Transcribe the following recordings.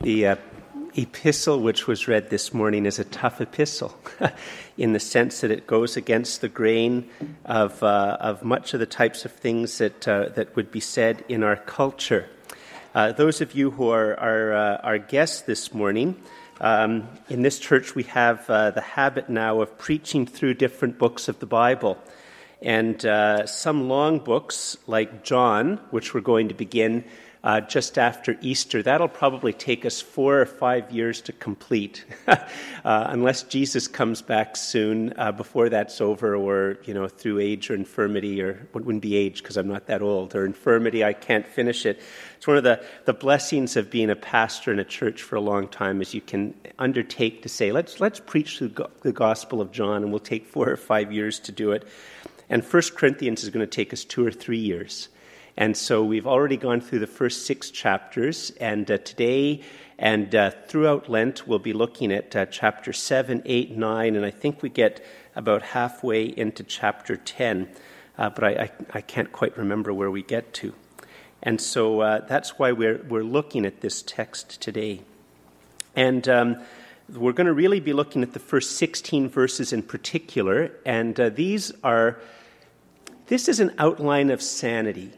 The uh, epistle which was read this morning is a tough epistle in the sense that it goes against the grain of, uh, of much of the types of things that, uh, that would be said in our culture. Uh, those of you who are our, uh, our guests this morning, um, in this church we have uh, the habit now of preaching through different books of the Bible. And uh, some long books, like John, which we're going to begin uh, just after Easter. That'll probably take us four or five years to complete, uh, unless Jesus comes back soon uh, before that's over, or you know through age or infirmity, or it wouldn't be age because I'm not that old, or infirmity, I can't finish it. It's one of the, the blessings of being a pastor in a church for a long time is you can undertake to say, let's let's preach the Gospel of John, and we'll take four or five years to do it. And First Corinthians is going to take us two or three years. And so we've already gone through the first six chapters, and uh, today and uh, throughout Lent, we'll be looking at uh, chapter 7, 8, 9, and I think we get about halfway into chapter 10, uh, but I, I, I, can't quite remember where we get to. And so uh, that's why we're, we're looking at this text today. And um, we're going to really be looking at the first 16 verses in particular, and uh, these are, this is an outline of sanity.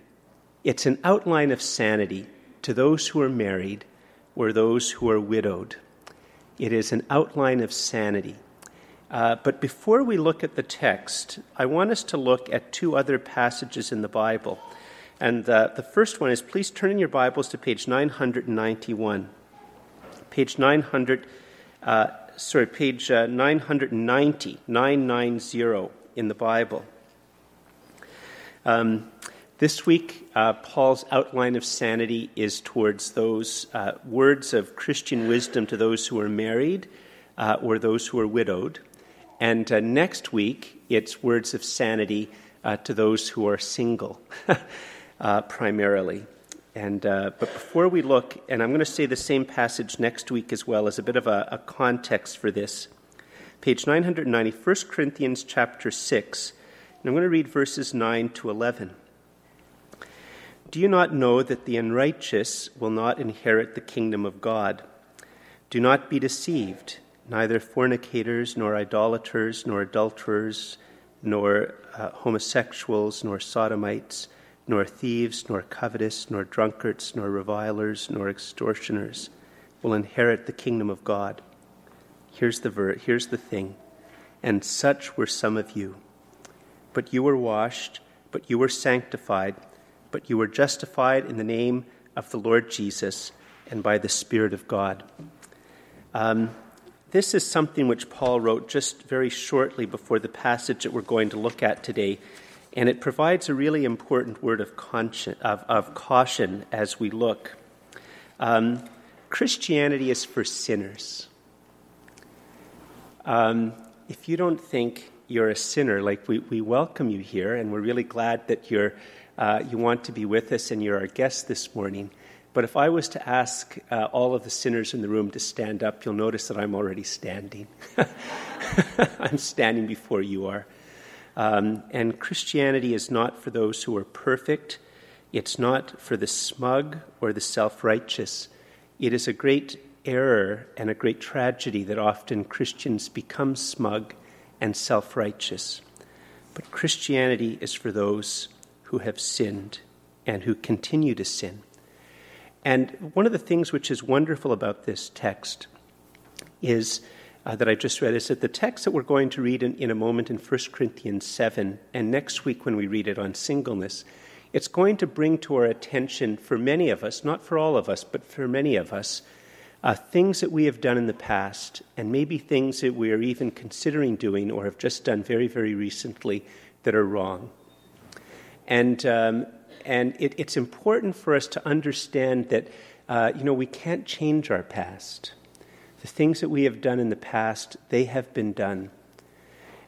It's an outline of sanity to those who are married or those who are widowed. It is an outline of sanity. Uh, but before we look at the text, I want us to look at two other passages in the Bible. And uh, the first one is please turn in your Bibles to page 991. Page 900, uh, sorry, page uh, 990, 990 in the Bible. Um, this week, uh, Paul's outline of sanity is towards those uh, words of Christian wisdom to those who are married uh, or those who are widowed. And uh, next week, it's words of sanity uh, to those who are single, uh, primarily. And, but before we look, and I'm going to say the same passage next week as well as a bit of a, a context for this. Page 990, 1 Corinthians chapter 6. And I'm going to read verses 9 to 11. Do you not know that the unrighteous will not inherit the kingdom of God? Do not be deceived. Neither fornicators, nor idolaters, nor adulterers, nor uh, homosexuals, nor sodomites, nor thieves, nor covetous, nor drunkards, nor revilers, nor extortioners will inherit the kingdom of God. Here's the ver- here's the thing. And such were some of you. But you were washed, but you were sanctified but you were justified in the name of the Lord Jesus and by the Spirit of God. Um, this is something which Paul wrote just very shortly before the passage that we're going to look at today, and it provides a really important word of, of, of caution as we look. Um, Christianity is for sinners. Um, if you don't think you're a sinner, like we, we welcome you here, and we're really glad that you're uh, you want to be with us and you're our guest this morning. But if I was to ask uh, all of the sinners in the room to stand up, you'll notice that I'm already standing. I'm standing before you are. Um, and Christianity is not for those who are perfect, it's not for the smug or the self righteous. It is a great error and a great tragedy that often Christians become smug and self righteous. But Christianity is for those who have sinned and who continue to sin. And one of the things which is wonderful about this text is uh, that I just read is that the text that we're going to read in, in a moment in 1 Corinthians 7, and next week when we read it on singleness, it's going to bring to our attention for many of us, not for all of us, but for many of us, uh, things that we have done in the past, and maybe things that we are even considering doing or have just done very, very recently that are wrong. And, um, and it, it's important for us to understand that, uh, you know, we can't change our past. The things that we have done in the past, they have been done.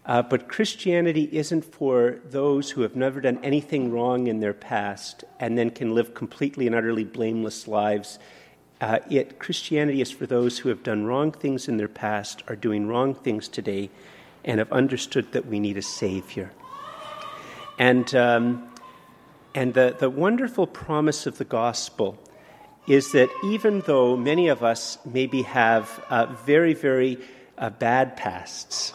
Uh, but Christianity isn't for those who have never done anything wrong in their past and then can live completely and utterly blameless lives. Uh, it, Christianity is for those who have done wrong things in their past, are doing wrong things today, and have understood that we need a Savior. And um, and the, the wonderful promise of the gospel is that even though many of us maybe have uh, very, very uh, bad pasts,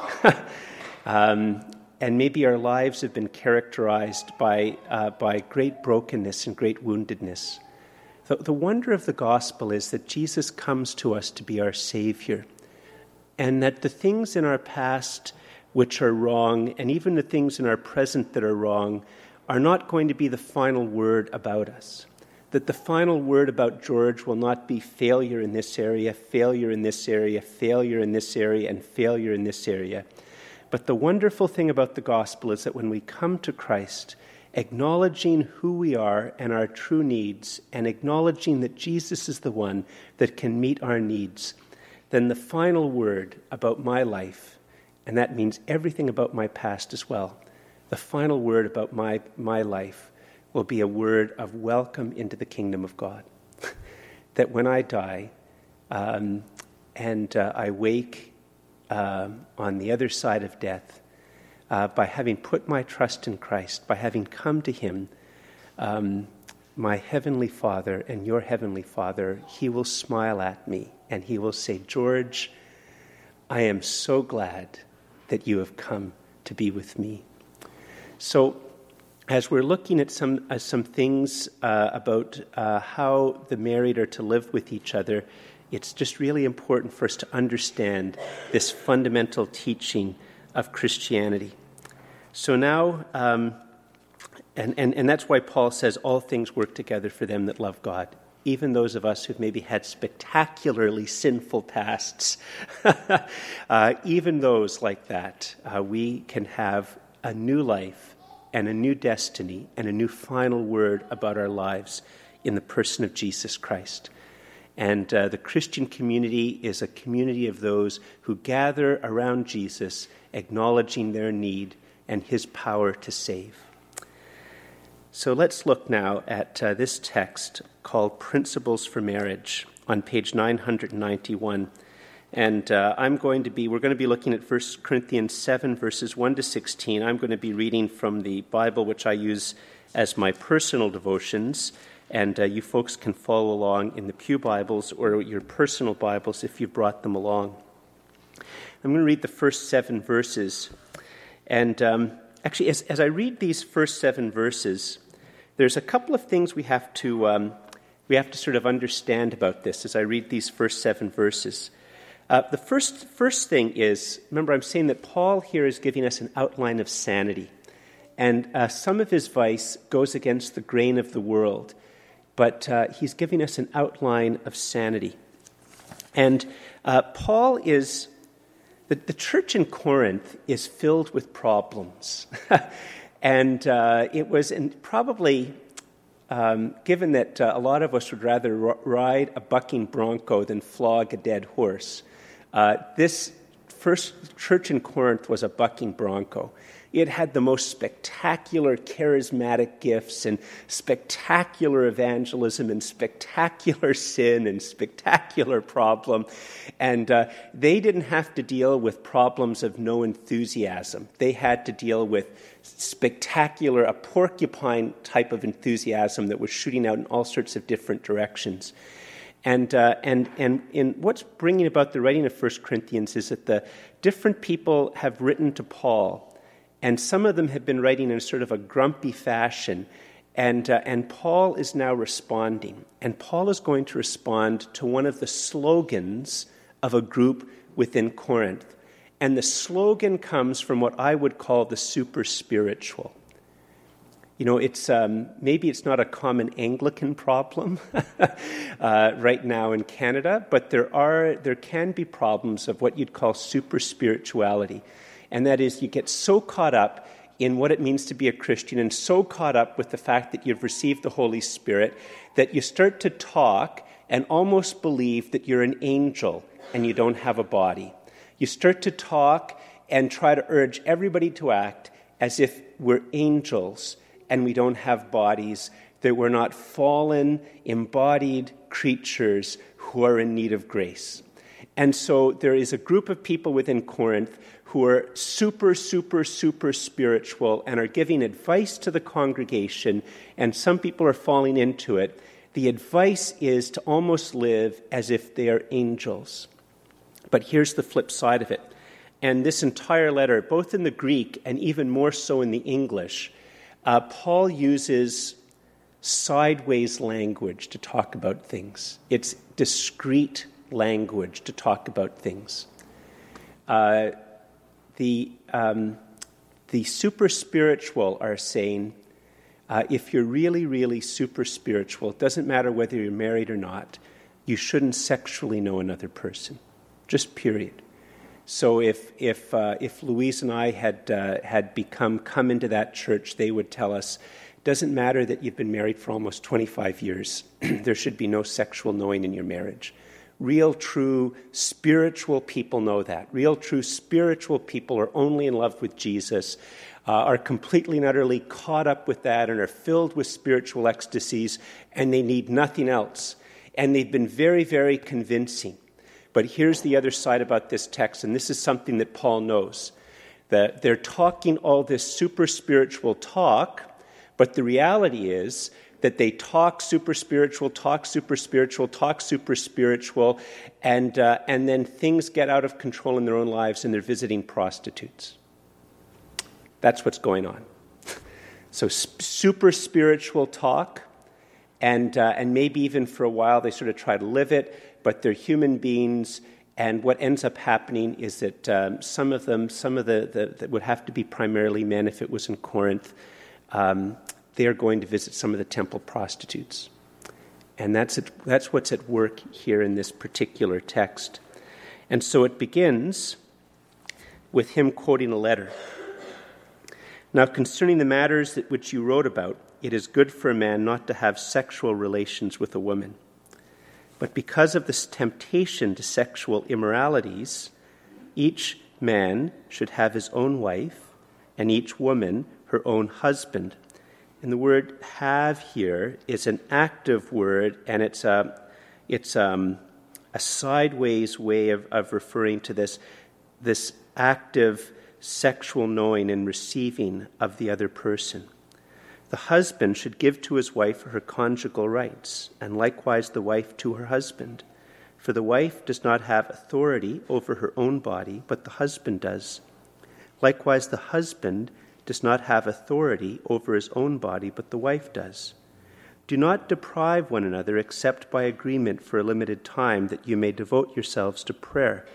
um, and maybe our lives have been characterized by, uh, by great brokenness and great woundedness, the, the wonder of the gospel is that Jesus comes to us to be our Savior, and that the things in our past which are wrong, and even the things in our present that are wrong, are not going to be the final word about us that the final word about George will not be failure in this area, failure in this area, failure in this area, and failure in this area. But the wonderful thing about the gospel is that when we come to Christ, acknowledging who we are and our true needs, and acknowledging that Jesus is the one that can meet our needs, then the final word about my life, and that means everything about my past as well, the final word about my, my life will be a word of welcome into the kingdom of God. that when I die um, and uh, I wake uh, on the other side of death, uh, by having put my trust in Christ, by having come to Him, um, my heavenly Father and your heavenly Father, He will smile at me and He will say, George, I am so glad that you have come to be with me. So, as we're looking at some, uh, some things uh, about uh, how the married are to live with each other, it's just really important for us to understand this fundamental teaching of Christianity. So now, um, and, and, and that's why Paul says all things work together for them that love God. Even those of us who've maybe had spectacularly sinful pasts, uh, even those like that, uh, we can have a new life and a new destiny and a new final word about our lives in the person of Jesus Christ. And uh, the Christian community is a community of those who gather around Jesus, acknowledging their need and his power to save. So let's look now at uh, this text called Principles for Marriage on page 991. And uh, I'm going to be, we're going to be looking at 1 Corinthians 7, verses 1 to 16. I'm going to be reading from the Bible, which I use as my personal devotions. And uh, you folks can follow along in the Pew Bibles or your personal Bibles if you brought them along. I'm going to read the first seven verses. And um, actually, as, as I read these first seven verses, there's a couple of things we have to, um, we have to sort of understand about this as I read these first seven verses. Uh, the first, first thing is remember, I'm saying that Paul here is giving us an outline of sanity. And uh, some of his vice goes against the grain of the world, but uh, he's giving us an outline of sanity. And uh, Paul is, the, the church in Corinth is filled with problems. and uh, it was in, probably um, given that uh, a lot of us would rather r- ride a bucking bronco than flog a dead horse, uh, this first church in Corinth was a bucking bronco. It had the most spectacular charismatic gifts and spectacular evangelism and spectacular sin and spectacular problem. And uh, they didn't have to deal with problems of no enthusiasm. They had to deal with spectacular, a porcupine type of enthusiasm that was shooting out in all sorts of different directions. And, uh, and, and in what's bringing about the writing of 1 Corinthians is that the different people have written to Paul, and some of them have been writing in sort of a grumpy fashion. And, uh, and Paul is now responding. And Paul is going to respond to one of the slogans of a group within Corinth. And the slogan comes from what I would call the super spiritual. You know, it's um, maybe it's not a common Anglican problem uh, right now in Canada, but there are there can be problems of what you'd call super spirituality, and that is you get so caught up in what it means to be a Christian and so caught up with the fact that you've received the Holy Spirit that you start to talk and almost believe that you're an angel and you don't have a body. You start to talk and try to urge everybody to act as if we're angels and we don't have bodies, that we're not fallen, embodied creatures who are in need of grace. And so there is a group of people within Corinth who are super, super, super spiritual and are giving advice to the congregation, and some people are falling into it the advice is to almost live as if they are angels. But here's the flip side of it. And this entire letter, both in the Greek and even more so in the English, uh, Paul uses sideways language to talk about things. It's discreet language to talk about things. Uh, the, um, the super spiritual are saying, uh, if you're really, really super spiritual, it doesn't matter whether you're married or not, you shouldn't sexually know another person. Just period. So if, if, uh, if Louise and I had, uh, had become, come into that church, they would tell us, doesn't matter that you've been married for almost 25 years, there should be no sexual knowing in your marriage. Real, true, spiritual people know that. Real, true, spiritual people are only in love with Jesus, uh, are completely and utterly caught up with that, and are filled with spiritual ecstasies, and they need nothing else. And they've been very, very convincing. But here's the other side about this text, and this is something that Paul knows that they're talking all this super spiritual talk, but the reality is that they talk super spiritual, talk super spiritual, talk super spiritual, and, uh, and then things get out of control in their own lives and they're visiting prostitutes. That's what's going on. So, super spiritual talk, and, uh, and maybe even for a while they sort of try to live it, but they're human beings. And what ends up happening is that um, some of them, some of the, the, that would have to be primarily men if it was in Corinth, um, they are going to visit some of the temple prostitutes. And that's, it, that's what's at work here in this particular text. And so it begins with him quoting a letter. Now, concerning the matters that which you wrote about, it is good for a man not to have sexual relations with a woman. But because of this temptation to sexual immoralities, each man should have his own wife, and each woman her own husband. And the word have here is an active word, and it's a, it's um, a sideways way of, of referring to this, this active sexual knowing and receiving of the other person. The husband should give to his wife her conjugal rights, and likewise the wife to her husband. For the wife does not have authority over her own body, but the husband does. Likewise, the husband does not have authority over his own body, but the wife does. Do not deprive one another except by agreement for a limited time, that you may devote yourselves to prayer.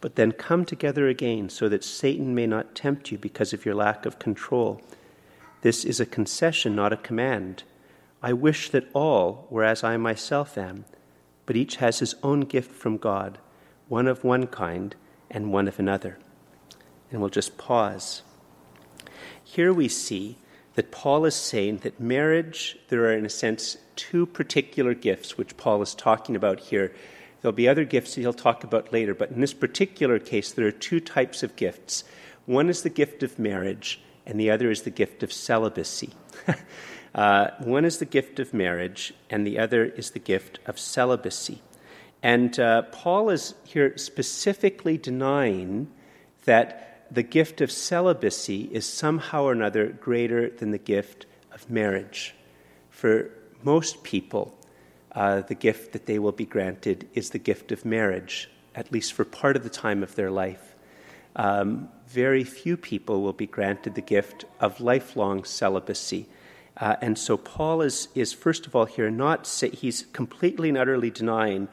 But then come together again, so that Satan may not tempt you because of your lack of control. This is a concession, not a command. I wish that all were as I myself am, but each has his own gift from God, one of one kind and one of another. And we'll just pause. Here we see that Paul is saying that marriage, there are, in a sense, two particular gifts which Paul is talking about here. There'll be other gifts that he'll talk about later, but in this particular case, there are two types of gifts. One is the gift of marriage, and the other is the gift of celibacy. uh, one is the gift of marriage, and the other is the gift of celibacy. And uh, Paul is here specifically denying that the gift of celibacy is somehow or another greater than the gift of marriage. For most people, uh, the gift that they will be granted is the gift of marriage, at least for part of the time of their life. Um, very few people will be granted the gift of lifelong celibacy. Uh, and so Paul is, is, first of all, here not, say, he's completely and utterly denying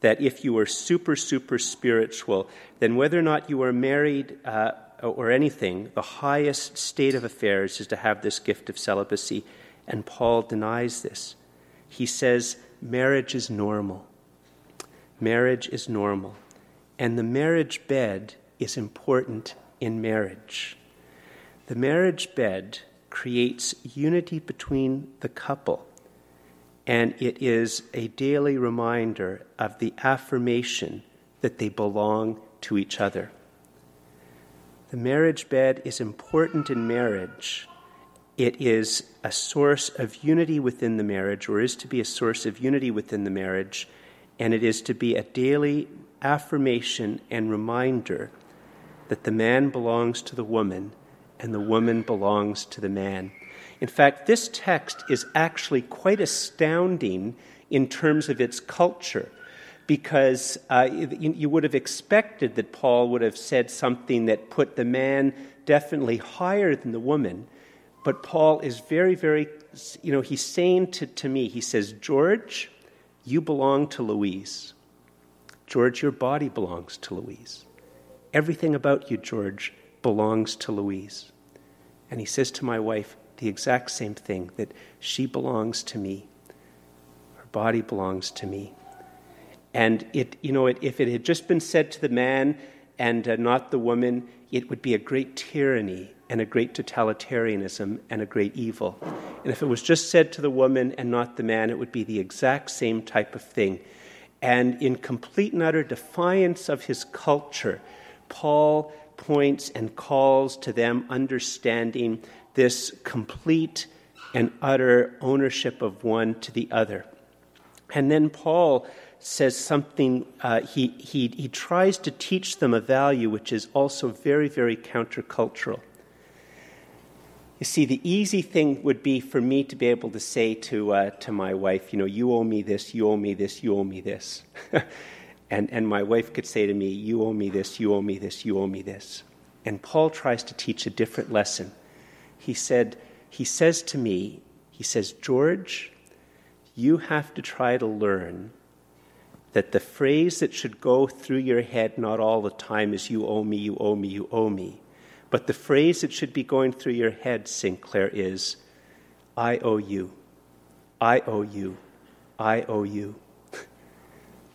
that if you are super, super spiritual, then whether or not you are married uh, or anything, the highest state of affairs is to have this gift of celibacy. And Paul denies this. He says marriage is normal. Marriage is normal. And the marriage bed is important in marriage. The marriage bed creates unity between the couple, and it is a daily reminder of the affirmation that they belong to each other. The marriage bed is important in marriage. It is a source of unity within the marriage, or is to be a source of unity within the marriage, and it is to be a daily affirmation and reminder that the man belongs to the woman and the woman belongs to the man. In fact, this text is actually quite astounding in terms of its culture because uh, you, you, would have expected that Paul would have said something that put the man definitely higher than the woman. But Paul is very, very, you know, he's saying to, to me, he says, George, you belong to Louise. George, your body belongs to Louise. Everything about you, George, belongs to Louise. And he says to my wife the exact same thing that she belongs to me. Her body belongs to me. And it, you know, it, if it had just been said to the man and uh, not the woman, it would be a great tyranny and a great totalitarianism and a great evil. And if it was just said to the woman and not the man, it would be the exact same type of thing. And in complete and utter defiance of his culture, Paul points and calls to them understanding this complete and utter ownership of one to the other. And then Paul says something, uh, he, he, he tries to teach them a value which is also very, very countercultural. You see, the easy thing would be for me to be able to say to, uh, to my wife, you know, you owe me this, you owe me this, you owe me this. and, and my wife could say to me, you owe me this, you owe me this, you owe me this. And Paul tries to teach a different lesson. He said, he says to me, he says, George, you have to try to learn that the phrase that should go through your head not all the time is, You owe me, you owe me, you owe me. But the phrase that should be going through your head, Sinclair, is, I owe you. I owe you. I owe you.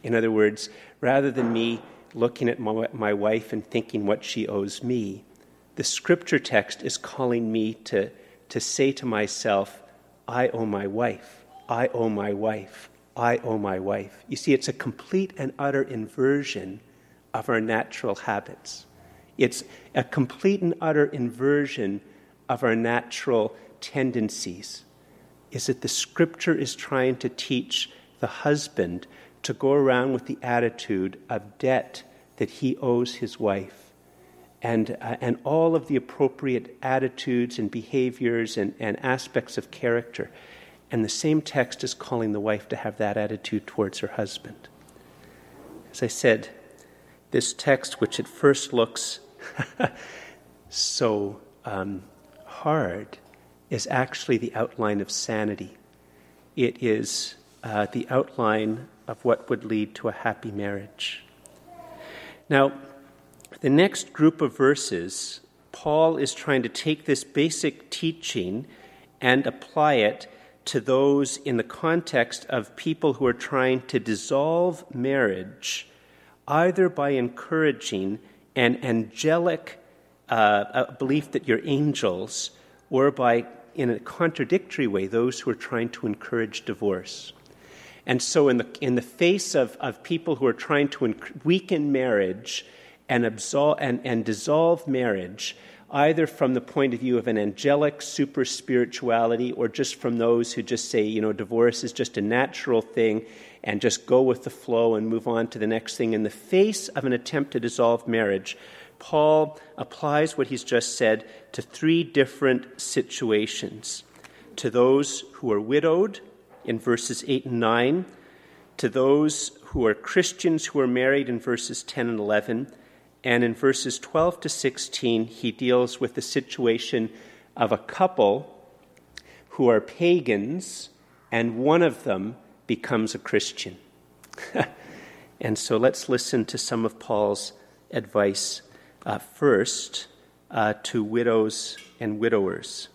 In other words, rather than me looking at my, my wife and thinking what she owes me, the scripture text is calling me to, to say to myself, I owe my wife. I owe my wife. I owe my wife. You see, it's a complete and utter inversion of our natural habits. It's a complete and utter inversion of our natural tendencies. Is that the scripture is trying to teach the husband to go around with the attitude of debt that he owes his wife and, uh, and all of the appropriate attitudes and behaviors and, and aspects of character and the same text is calling the wife to have that attitude towards her husband. As I said, this text, which at first looks so um, hard, is actually the outline of sanity. It is uh, the outline of what would lead to a happy marriage. Now, the next group of verses, Paul is trying to take this basic teaching and apply it to those in the context of people who are trying to dissolve marriage, either by encouraging an angelic uh, belief that you're angels, or by, in a contradictory way, those who are trying to encourage divorce. And so, in the, in the face of, of people who are trying to inc- weaken marriage and, absolve, and, and dissolve marriage, either from the point of view of an angelic super spirituality or just from those who just say, you know, divorce is just a natural thing and just go with the flow and move on to the next thing. In the face of an attempt to dissolve marriage, Paul applies what he's just said to three different situations to those who are widowed in verses 8 and 9, to those who are Christians who are married in verses 10 and 11 and in verses 12 to 16, he deals with the situation of a couple who are pagans, and one of them becomes a Christian. and so let's listen to some of Paul's advice uh, first uh, to widows and widowers.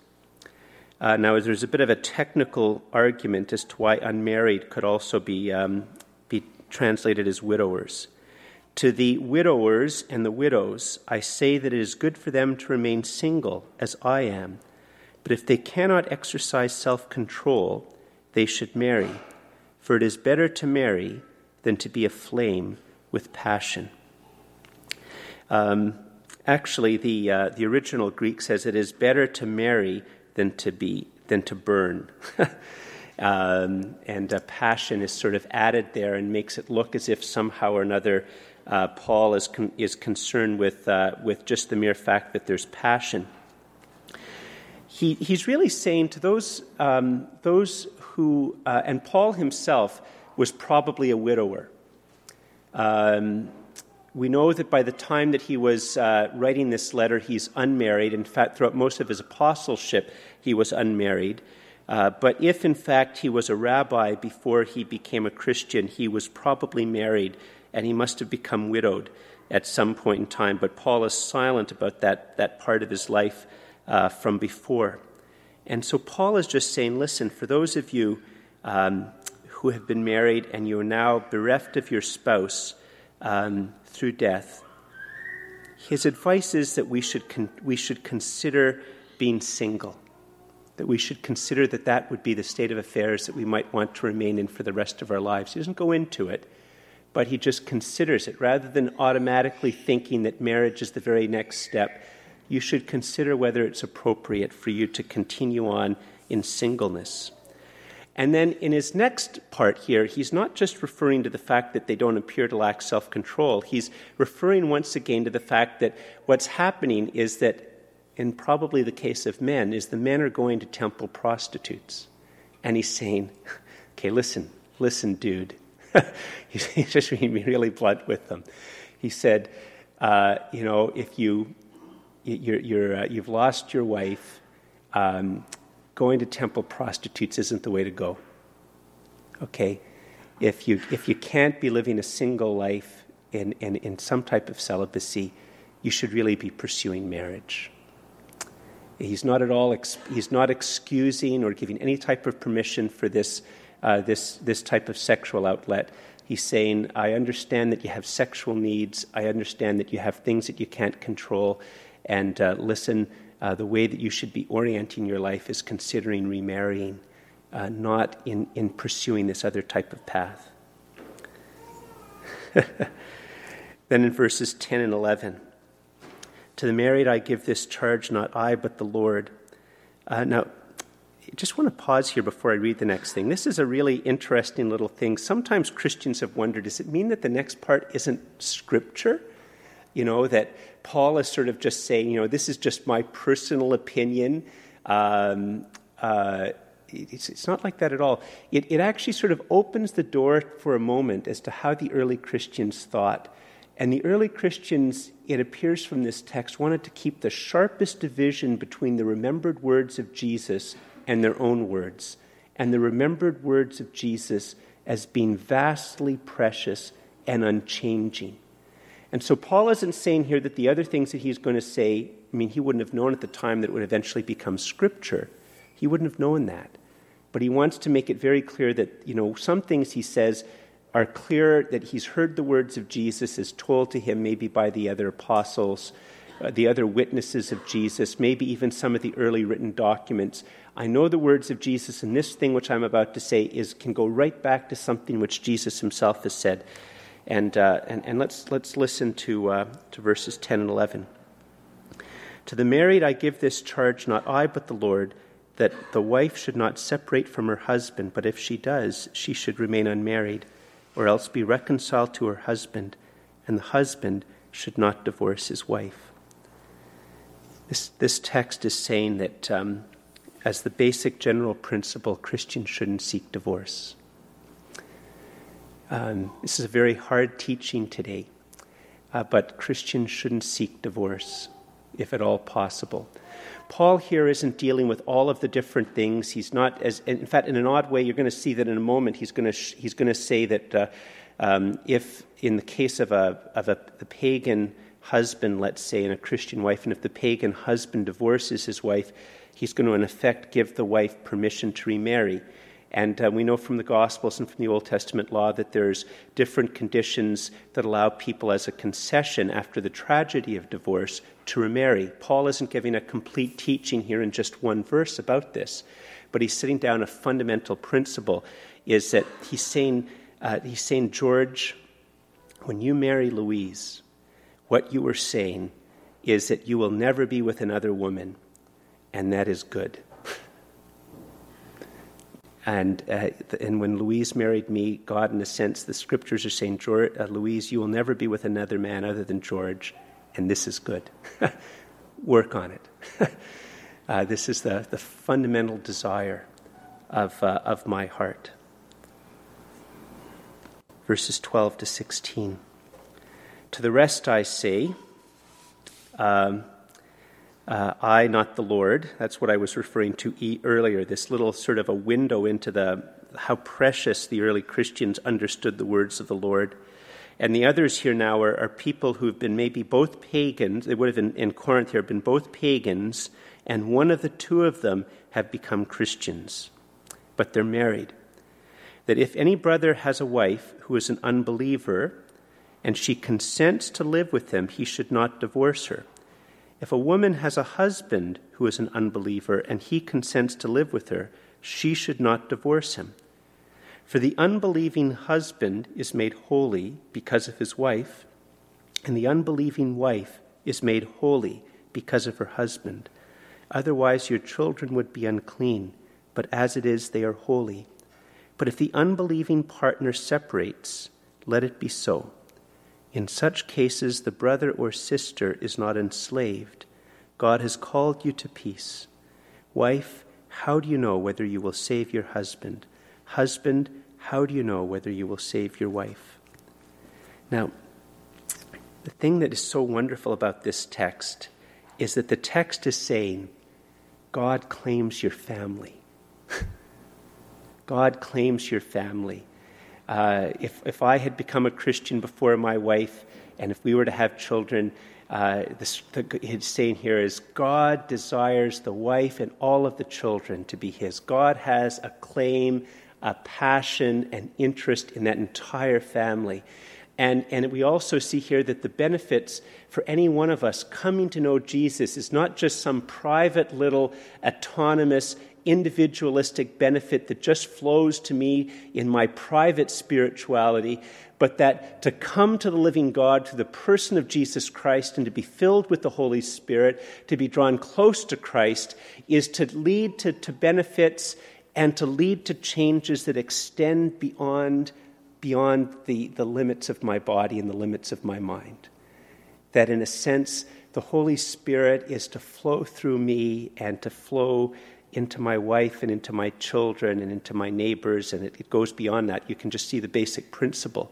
Uh, now, there's a bit of a technical argument as to why unmarried could also be, um, be translated as widowers. To the widowers and the widows, I say that it is good for them to remain single, as I am. But if they cannot exercise self control, they should marry. For it is better to marry than to be aflame with passion. Um, actually, the, uh, the original Greek says it is better to marry than to, be, than to burn. um, and uh, passion is sort of added there and makes it look as if somehow or another uh, Paul is, con- is concerned with, uh, with just the mere fact that there's passion. He, he's really saying to those, um, those who, uh, and Paul himself was probably a widower. Um, we know that by the time that he was uh, writing this letter, he's unmarried. In fact, throughout most of his apostleship, he was unmarried. Uh, but if, in fact, he was a rabbi before he became a Christian, he was probably married and he must have become widowed at some point in time. But Paul is silent about that, that part of his life uh, from before. And so Paul is just saying listen, for those of you um, who have been married and you are now bereft of your spouse um, through death, his advice is that we should, con- we should consider being single, that we should consider that that would be the state of affairs that we might want to remain in for the rest of our lives. He doesn't go into it, but he just considers it. Rather than automatically thinking that marriage is the very next step, you should consider whether it's appropriate for you to continue on in singleness. And then in his next part here, he's not just referring to the fact that they don't appear to lack self control. He's referring once again to the fact that what's happening is that, in probably the case of men, is the men are going to temple prostitutes. And he's saying, okay, listen, listen, dude. he's just being really blunt with them. He said, uh, you know, if you you're, you're, uh, you've lost your wife, um, going to temple prostitutes isn't the way to go. Okay? If you, if you can't be living a single life in, in, in some type of celibacy, you should really be pursuing marriage. He's not at all, ex- he's not excusing or giving any type of permission for this, uh, this, this type of sexual outlet. He's saying, I understand that you have sexual needs. I understand that you have things that you can't control and uh, listen, uh, the way that you should be orienting your life is considering remarrying, uh, not in, in pursuing this other type of path. then in verses 10 and 11, to the married I give this charge, not I, but the Lord. Uh, now, I just want to pause here before I read the next thing. This is a really interesting little thing. Sometimes Christians have wondered does it mean that the next part isn't scripture? You know, that Paul is sort of just saying, you know, this is just my personal opinion. Um, uh, it's, it's, not like that at all. It, it actually sort of opens the door for a moment as to how the early Christians thought. And the early Christians, it appears from this text, wanted to keep the sharpest division between the remembered words of Jesus and their own words, and the remembered words of Jesus as being vastly precious and unchanging. And so Paul isn't saying here that the other things that he's going to say, I mean, he wouldn't have known at the time that it would eventually become scripture. He wouldn't have known that. But he wants to make it very clear that, you know, some things he says are clear that he's heard the words of Jesus as told to him maybe by the other apostles, uh, the other witnesses of Jesus, maybe even some of the early written documents. I know the words of Jesus, and this thing which I'm about to say is, can go right back to something which Jesus himself has said. And, uh, and, and let's, let's listen to, uh, to verses 10 and 11. To the married I give this charge, not I, but the Lord, that the wife should not separate from her husband, but if she does, she should remain unmarried, or else be reconciled to her husband, and the husband should not divorce his wife. This, this text is saying that, um, as the basic general principle, Christians shouldn't seek divorce. Um, this is a very hard teaching today, uh, but Christians shouldn't seek divorce if at all possible. Paul here isn't dealing with all of the different things. He's not as, in fact, in an odd way, you're going to see that in a moment. He's going to he's going to say that uh, um, if, in the case of a of a, a pagan husband, let's say, and a Christian wife, and if the pagan husband divorces his wife, he's going to, in effect, give the wife permission to remarry. And uh, we know from the Gospels and from the Old Testament law that there's different conditions that allow people as a concession after the tragedy of divorce to remarry. Paul isn't giving a complete teaching here in just one verse about this, but he's setting down a fundamental principle is that he's saying, uh, he's saying, George, when you marry Louise, what you are saying is that you will never be with another woman, and that is good. And, uh, and when Louise married me, God, in a sense, the scriptures are saying, George, uh, Louise, you will never be with another man other than George, and this is good. Work on it. uh, this is the, the fundamental desire of, uh, of my heart. verses 12 to 16. To the rest I say, um, uh, I, not the Lord. That's what I was referring to earlier, this little sort of a window into the how precious the early Christians understood the words of the Lord. And the others here now are, are people who've been maybe both pagans, they would have been in Corinth here, been both pagans, and one of the two of them have become Christians, but they're married. That if any brother has a wife who is an unbeliever, and she consents to live with him, he should not divorce her. If a woman has a husband who is an unbeliever and he consents to live with her, she should not divorce him. For the unbelieving husband is made holy because of his wife, and the unbelieving wife is made holy because of her husband. Otherwise, your children would be unclean, but as it is, they are holy. But if the unbelieving partner separates, let it be so. In such cases, the brother or sister is not enslaved. God has called you to peace. Wife, how do you know whether you will save your husband? Husband, how do you know whether you will save your wife? Now, the thing that is so wonderful about this text is that the text is saying, God claims your family. God claims your family. Uh, if, if I had become a Christian before my wife, and if we were to have children, uh, this, the, saying here is God desires the wife and all of the children to be his. God has a claim, a passion, an interest in that entire family. And, and we also see here that the benefits for any one of us coming to know Jesus is not just some private little autonomous individualistic benefit that just flows to me in my private spirituality, but that to come to the living God through the person of Jesus Christ and to be filled with the Holy Spirit, to be drawn close to Christ, is to lead to, to benefits and to lead to changes that extend beyond, beyond the, the limits of my body and the limits of my mind. That in a sense, the Holy Spirit is to flow through me and to flow into my wife and into my children and into my neighbors, and it, it goes beyond that. You can just see the basic principle.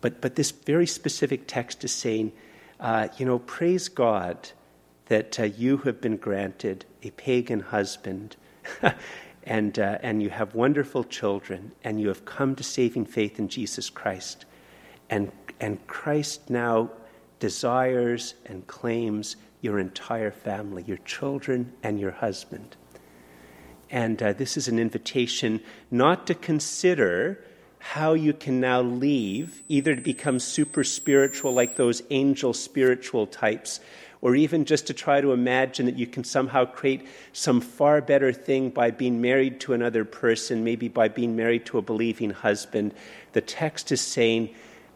But, but this very specific text is saying, uh, you know, praise God that uh, you have been granted a pagan husband. and, uh, and you have wonderful children, and you have come to saving faith in Jesus Christ. And, and Christ now desires and claims your entire family, your children and your husband. And uh, this is an invitation not to consider how you can now leave, either to become super spiritual like those angel spiritual types, or even just to try to imagine that you can somehow create some far better thing by being married to another person, maybe by being married to a believing husband. The text is saying,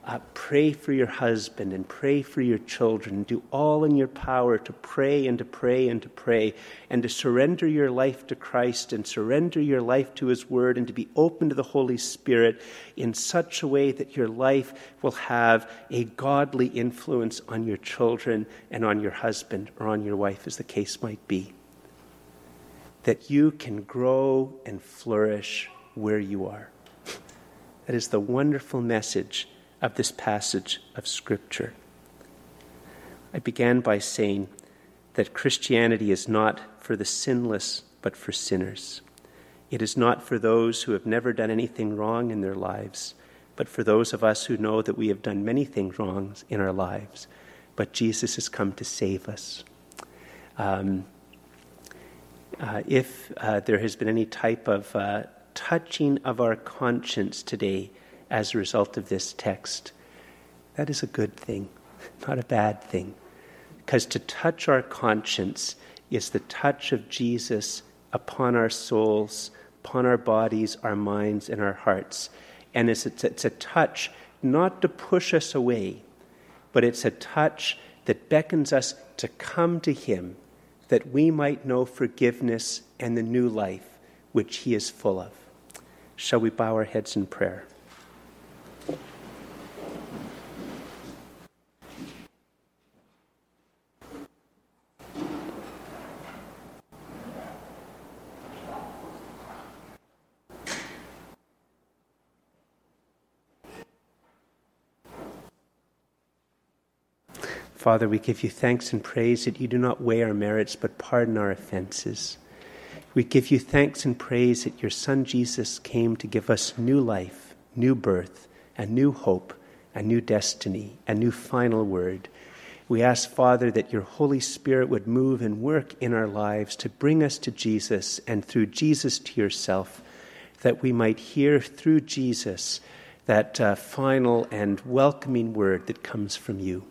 uh, pray for your husband and pray for your children. Do all in your power to pray and to pray and to pray and to surrender your life to Christ and surrender your life to His Word and to be open to the Holy Spirit in such a way that your life will have a godly influence on your children and on your husband or on your wife, as the case might be. That you can grow and flourish where you are. That is the wonderful message of this passage of Scripture. I began by saying that Christianity is not for the sinless, but for sinners. It is not for those who have never done anything wrong in their lives, but for those of us who know that we have done many things wrong in our lives. But Jesus has come to save us. Um, uh, if uh, there has been any type of uh, touching of our conscience today, as a result of this text. That is a good thing, not a bad thing. Because to touch our conscience is the touch of Jesus upon our souls, upon our bodies, our minds, and our hearts. And it's, it's, it's a touch not to push us away, but it's a touch that beckons us to come to Him that we might know forgiveness and the new life which He is full of. Shall we bow our heads in prayer? Father, we give you thanks and praise that you do not weigh our merits but pardon our offenses. We give you thanks and praise that your Son Jesus came to give us new life, new birth, a new hope, a new destiny, a new final word. We ask, Father, that your Holy Spirit would move and work in our lives to bring us to Jesus and through Jesus to yourself, that we might hear through Jesus that uh, final and welcoming word that comes from you.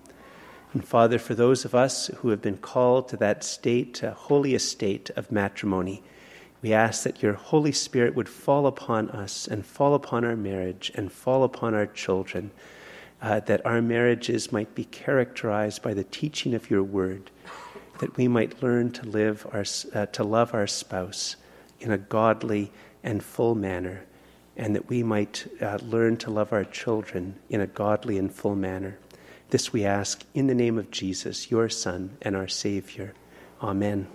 And Father, for those of us who have been called to that state, uh, holy estate of matrimony, we ask that your Holy Spirit would fall upon us and fall upon our marriage and fall upon our children, uh, that our marriages might be characterized by the teaching of your word, that we might learn to live our, uh, to love our spouse in a godly and full manner, and that we might uh, learn to love our children in a godly and full manner. This we ask in the name of Jesus, your Son and our Savior. Amen.